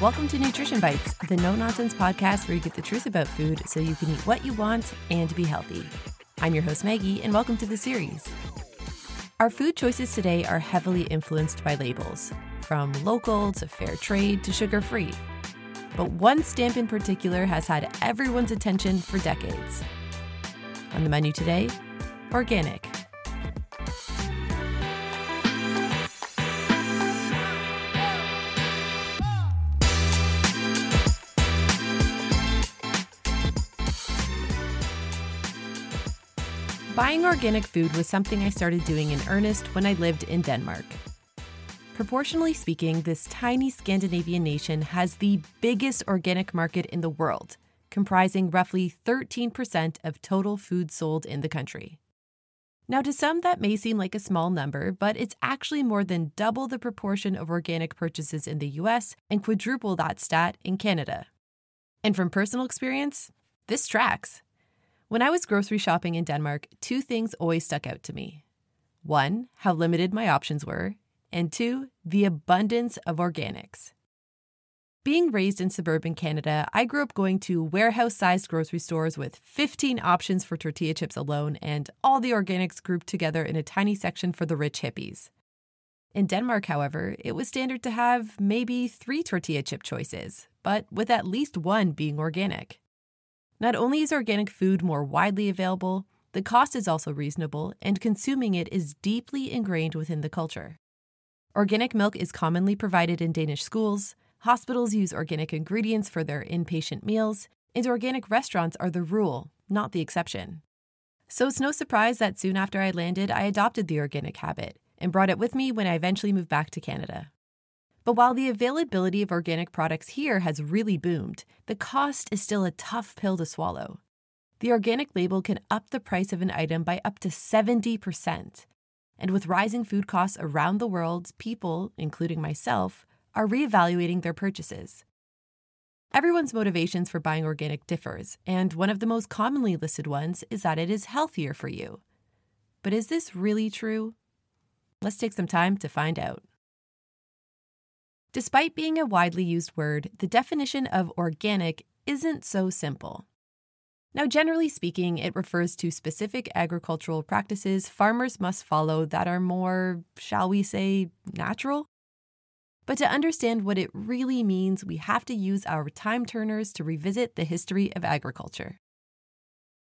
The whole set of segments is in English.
Welcome to Nutrition Bites, the no nonsense podcast where you get the truth about food so you can eat what you want and be healthy. I'm your host, Maggie, and welcome to the series. Our food choices today are heavily influenced by labels, from local to fair trade to sugar free. But one stamp in particular has had everyone's attention for decades. On the menu today, organic. Buying organic food was something I started doing in earnest when I lived in Denmark. Proportionally speaking, this tiny Scandinavian nation has the biggest organic market in the world, comprising roughly 13% of total food sold in the country. Now, to some, that may seem like a small number, but it's actually more than double the proportion of organic purchases in the US and quadruple that stat in Canada. And from personal experience, this tracks. When I was grocery shopping in Denmark, two things always stuck out to me. One, how limited my options were, and two, the abundance of organics. Being raised in suburban Canada, I grew up going to warehouse sized grocery stores with 15 options for tortilla chips alone and all the organics grouped together in a tiny section for the rich hippies. In Denmark, however, it was standard to have maybe three tortilla chip choices, but with at least one being organic. Not only is organic food more widely available, the cost is also reasonable, and consuming it is deeply ingrained within the culture. Organic milk is commonly provided in Danish schools, hospitals use organic ingredients for their inpatient meals, and organic restaurants are the rule, not the exception. So it's no surprise that soon after I landed, I adopted the organic habit and brought it with me when I eventually moved back to Canada. But while the availability of organic products here has really boomed, the cost is still a tough pill to swallow. The organic label can up the price of an item by up to 70%. And with rising food costs around the world, people, including myself, are reevaluating their purchases. Everyone's motivations for buying organic differs, and one of the most commonly listed ones is that it is healthier for you. But is this really true? Let's take some time to find out. Despite being a widely used word, the definition of organic isn't so simple. Now, generally speaking, it refers to specific agricultural practices farmers must follow that are more, shall we say, natural. But to understand what it really means, we have to use our time turners to revisit the history of agriculture.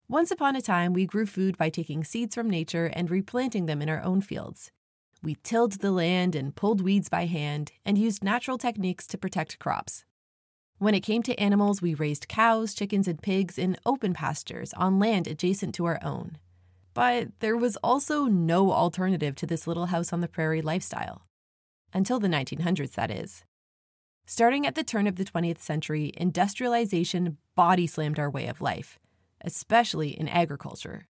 Once upon a time, we grew food by taking seeds from nature and replanting them in our own fields. We tilled the land and pulled weeds by hand and used natural techniques to protect crops. When it came to animals, we raised cows, chickens, and pigs in open pastures on land adjacent to our own. But there was also no alternative to this little house on the prairie lifestyle. Until the 1900s, that is. Starting at the turn of the 20th century, industrialization body slammed our way of life, especially in agriculture.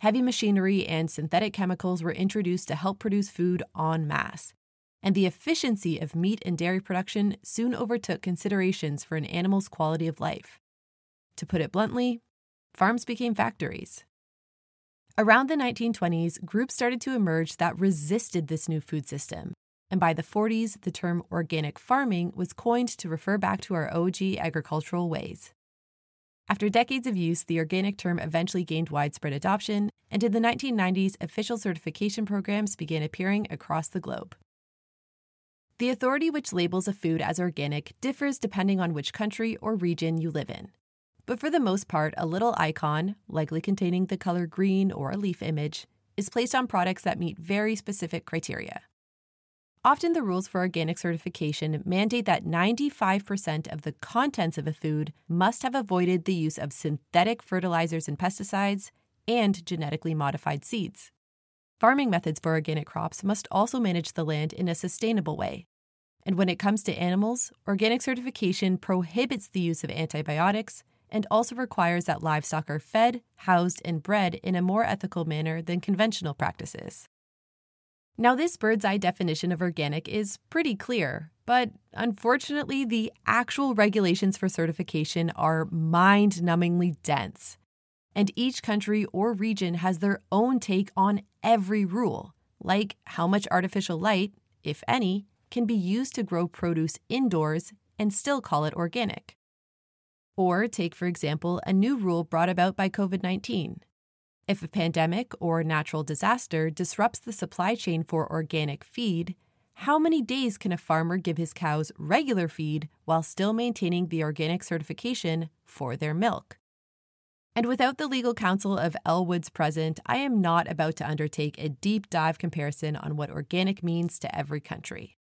Heavy machinery and synthetic chemicals were introduced to help produce food en masse, and the efficiency of meat and dairy production soon overtook considerations for an animal's quality of life. To put it bluntly, farms became factories. Around the 1920s, groups started to emerge that resisted this new food system, and by the 40s, the term organic farming was coined to refer back to our OG agricultural ways. After decades of use, the organic term eventually gained widespread adoption, and in the 1990s, official certification programs began appearing across the globe. The authority which labels a food as organic differs depending on which country or region you live in. But for the most part, a little icon, likely containing the color green or a leaf image, is placed on products that meet very specific criteria. Often, the rules for organic certification mandate that 95% of the contents of a food must have avoided the use of synthetic fertilizers and pesticides and genetically modified seeds. Farming methods for organic crops must also manage the land in a sustainable way. And when it comes to animals, organic certification prohibits the use of antibiotics and also requires that livestock are fed, housed, and bred in a more ethical manner than conventional practices. Now, this bird's eye definition of organic is pretty clear, but unfortunately, the actual regulations for certification are mind numbingly dense. And each country or region has their own take on every rule, like how much artificial light, if any, can be used to grow produce indoors and still call it organic. Or take, for example, a new rule brought about by COVID 19. If a pandemic or natural disaster disrupts the supply chain for organic feed, how many days can a farmer give his cows regular feed while still maintaining the organic certification for their milk? And without the legal counsel of Elle Woods present, I am not about to undertake a deep dive comparison on what organic means to every country.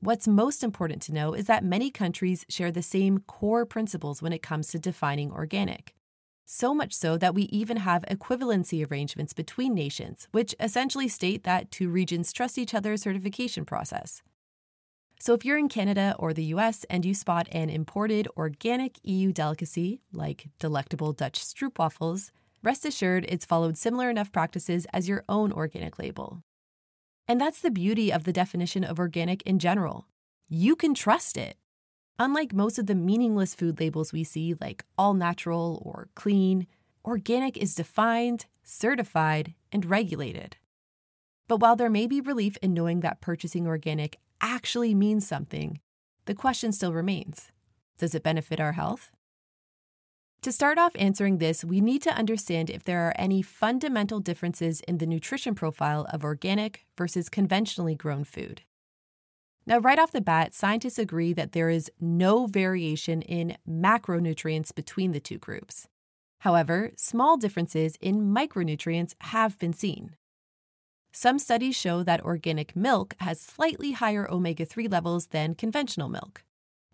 What's most important to know is that many countries share the same core principles when it comes to defining organic so much so that we even have equivalency arrangements between nations, which essentially state that two regions trust each other's certification process. So, if you're in Canada or the US and you spot an imported organic EU delicacy, like delectable Dutch stroopwafels, rest assured it's followed similar enough practices as your own organic label. And that's the beauty of the definition of organic in general. You can trust it. Unlike most of the meaningless food labels we see, like all natural or clean, organic is defined, certified, and regulated. But while there may be relief in knowing that purchasing organic actually means something, the question still remains Does it benefit our health? To start off answering this, we need to understand if there are any fundamental differences in the nutrition profile of organic versus conventionally grown food. Now, right off the bat, scientists agree that there is no variation in macronutrients between the two groups. However, small differences in micronutrients have been seen. Some studies show that organic milk has slightly higher omega 3 levels than conventional milk,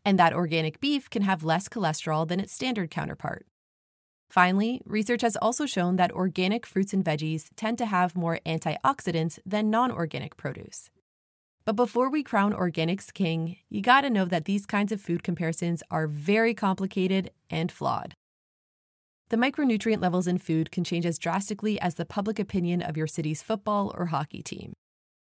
and that organic beef can have less cholesterol than its standard counterpart. Finally, research has also shown that organic fruits and veggies tend to have more antioxidants than non organic produce. But before we crown organics king, you gotta know that these kinds of food comparisons are very complicated and flawed. The micronutrient levels in food can change as drastically as the public opinion of your city's football or hockey team.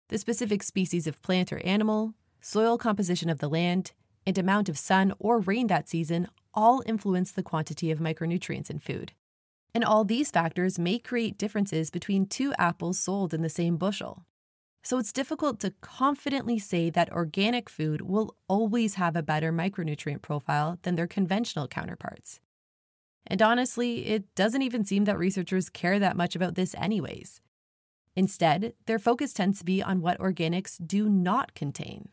The specific species of plant or animal, soil composition of the land, and amount of sun or rain that season all influence the quantity of micronutrients in food. And all these factors may create differences between two apples sold in the same bushel. So it's difficult to confidently say that organic food will always have a better micronutrient profile than their conventional counterparts. And honestly, it doesn't even seem that researchers care that much about this, anyways. Instead, their focus tends to be on what organics do not contain.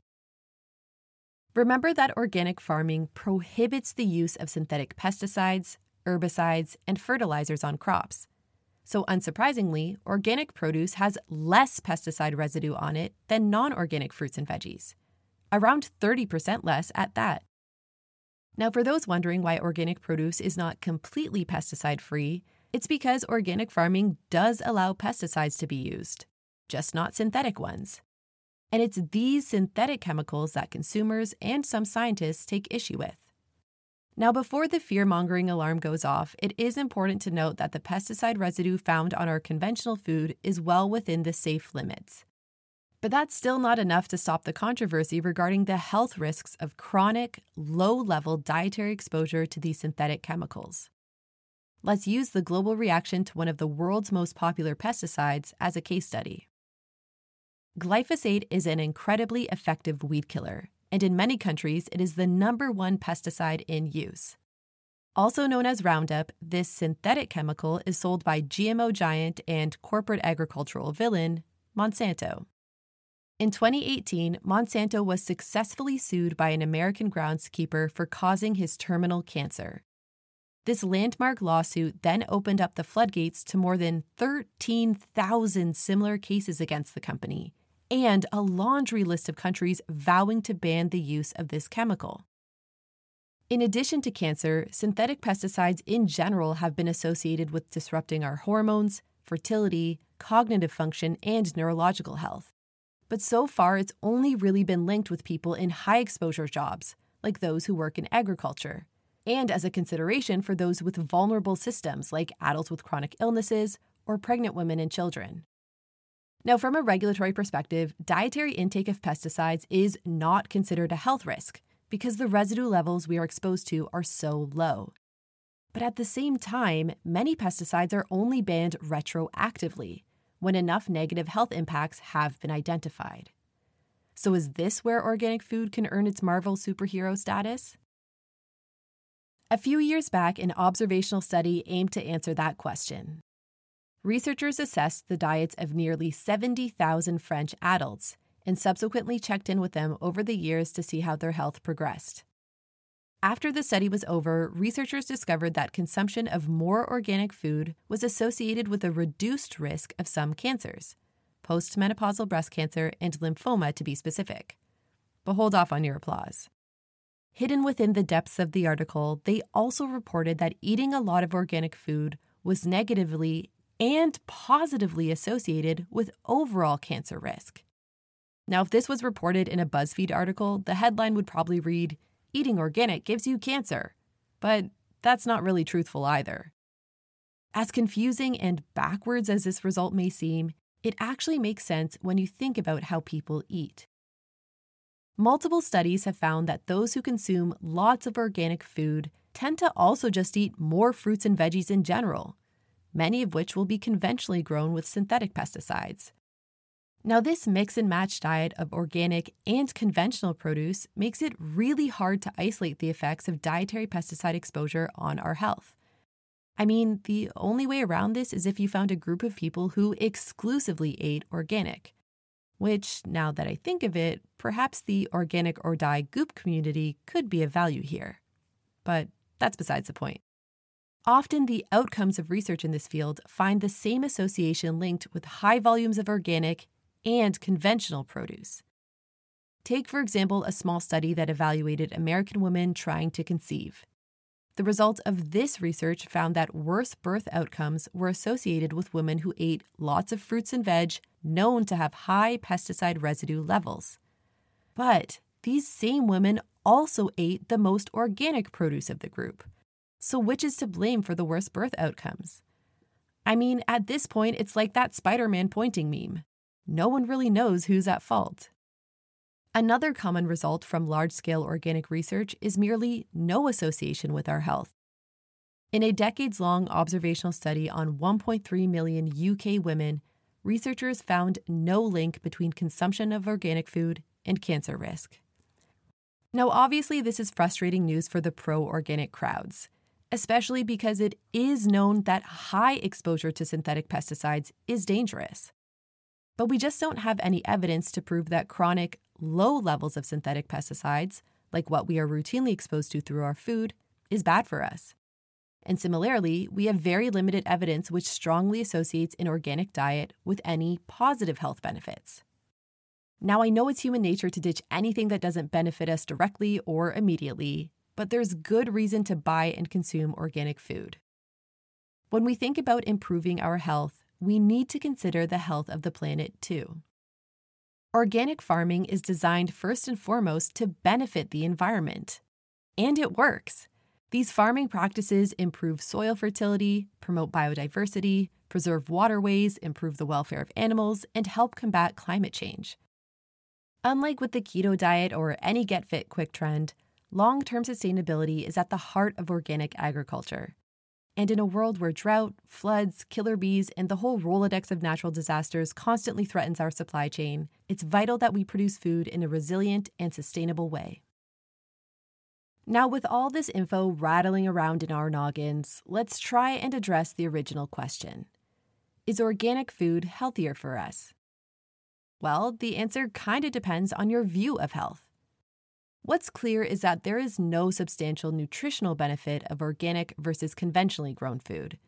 Remember that organic farming prohibits the use of synthetic pesticides, herbicides, and fertilizers on crops. So, unsurprisingly, organic produce has less pesticide residue on it than non organic fruits and veggies, around 30% less at that. Now, for those wondering why organic produce is not completely pesticide free, it's because organic farming does allow pesticides to be used, just not synthetic ones. And it's these synthetic chemicals that consumers and some scientists take issue with. Now, before the fear mongering alarm goes off, it is important to note that the pesticide residue found on our conventional food is well within the safe limits. But that's still not enough to stop the controversy regarding the health risks of chronic, low level dietary exposure to these synthetic chemicals. Let's use the global reaction to one of the world's most popular pesticides as a case study. Glyphosate is an incredibly effective weed killer, and in many countries, it is the number one pesticide in use. Also known as Roundup, this synthetic chemical is sold by GMO giant and corporate agricultural villain, Monsanto. In 2018, Monsanto was successfully sued by an American groundskeeper for causing his terminal cancer. This landmark lawsuit then opened up the floodgates to more than 13,000 similar cases against the company, and a laundry list of countries vowing to ban the use of this chemical. In addition to cancer, synthetic pesticides in general have been associated with disrupting our hormones, fertility, cognitive function, and neurological health. But so far, it's only really been linked with people in high exposure jobs, like those who work in agriculture, and as a consideration for those with vulnerable systems, like adults with chronic illnesses or pregnant women and children. Now, from a regulatory perspective, dietary intake of pesticides is not considered a health risk because the residue levels we are exposed to are so low. But at the same time, many pesticides are only banned retroactively when enough negative health impacts have been identified. So, is this where organic food can earn its Marvel superhero status? A few years back, an observational study aimed to answer that question. Researchers assessed the diets of nearly 70,000 French adults and subsequently checked in with them over the years to see how their health progressed. After the study was over, researchers discovered that consumption of more organic food was associated with a reduced risk of some cancers, postmenopausal breast cancer and lymphoma to be specific. But hold off on your applause. Hidden within the depths of the article, they also reported that eating a lot of organic food was negatively and positively associated with overall cancer risk. Now, if this was reported in a BuzzFeed article, the headline would probably read Eating organic gives you cancer. But that's not really truthful either. As confusing and backwards as this result may seem, it actually makes sense when you think about how people eat. Multiple studies have found that those who consume lots of organic food tend to also just eat more fruits and veggies in general, many of which will be conventionally grown with synthetic pesticides. Now, this mix and match diet of organic and conventional produce makes it really hard to isolate the effects of dietary pesticide exposure on our health. I mean, the only way around this is if you found a group of people who exclusively ate organic. Which, now that I think of it, perhaps the organic or die goop community could be of value here. But that's besides the point. Often, the outcomes of research in this field find the same association linked with high volumes of organic and conventional produce. Take, for example, a small study that evaluated American women trying to conceive. The result of this research found that worse birth outcomes were associated with women who ate lots of fruits and veg known to have high pesticide residue levels. But these same women also ate the most organic produce of the group. So, which is to blame for the worst birth outcomes? I mean, at this point, it's like that Spider Man pointing meme no one really knows who's at fault. Another common result from large scale organic research is merely no association with our health. In a decades long observational study on 1.3 million UK women, researchers found no link between consumption of organic food and cancer risk. Now, obviously, this is frustrating news for the pro organic crowds, especially because it is known that high exposure to synthetic pesticides is dangerous. But we just don't have any evidence to prove that chronic, low levels of synthetic pesticides, like what we are routinely exposed to through our food, is bad for us. And similarly, we have very limited evidence which strongly associates an organic diet with any positive health benefits. Now, I know it's human nature to ditch anything that doesn't benefit us directly or immediately, but there's good reason to buy and consume organic food. When we think about improving our health, we need to consider the health of the planet too. Organic farming is designed first and foremost to benefit the environment. And it works. These farming practices improve soil fertility, promote biodiversity, preserve waterways, improve the welfare of animals, and help combat climate change. Unlike with the keto diet or any get fit quick trend, long term sustainability is at the heart of organic agriculture. And in a world where drought, floods, killer bees, and the whole Rolodex of natural disasters constantly threatens our supply chain, it's vital that we produce food in a resilient and sustainable way. Now, with all this info rattling around in our noggins, let's try and address the original question Is organic food healthier for us? Well, the answer kind of depends on your view of health. What's clear is that there is no substantial nutritional benefit of organic versus conventionally grown food.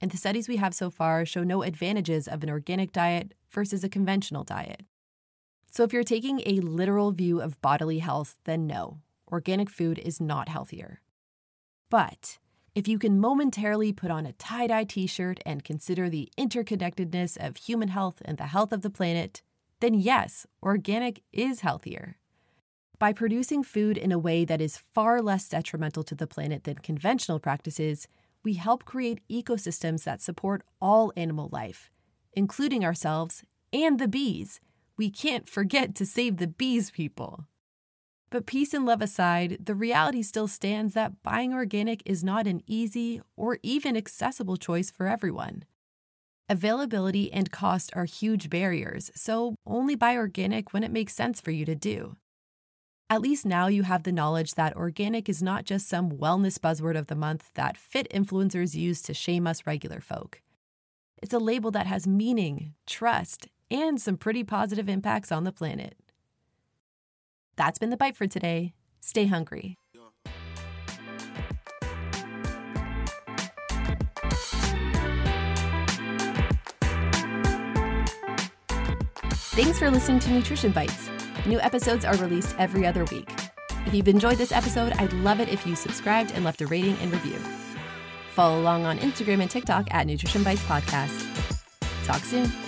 And the studies we have so far show no advantages of an organic diet versus a conventional diet. So, if you're taking a literal view of bodily health, then no, organic food is not healthier. But if you can momentarily put on a tie dye t shirt and consider the interconnectedness of human health and the health of the planet, then yes, organic is healthier. By producing food in a way that is far less detrimental to the planet than conventional practices, we help create ecosystems that support all animal life, including ourselves and the bees. We can't forget to save the bees, people. But peace and love aside, the reality still stands that buying organic is not an easy or even accessible choice for everyone. Availability and cost are huge barriers, so only buy organic when it makes sense for you to do. At least now you have the knowledge that organic is not just some wellness buzzword of the month that fit influencers use to shame us regular folk. It's a label that has meaning, trust, and some pretty positive impacts on the planet. That's been the bite for today. Stay hungry. Thanks for listening to Nutrition Bites. New episodes are released every other week. If you've enjoyed this episode, I'd love it if you subscribed and left a rating and review. Follow along on Instagram and TikTok at Nutrition Bites Podcast. Talk soon.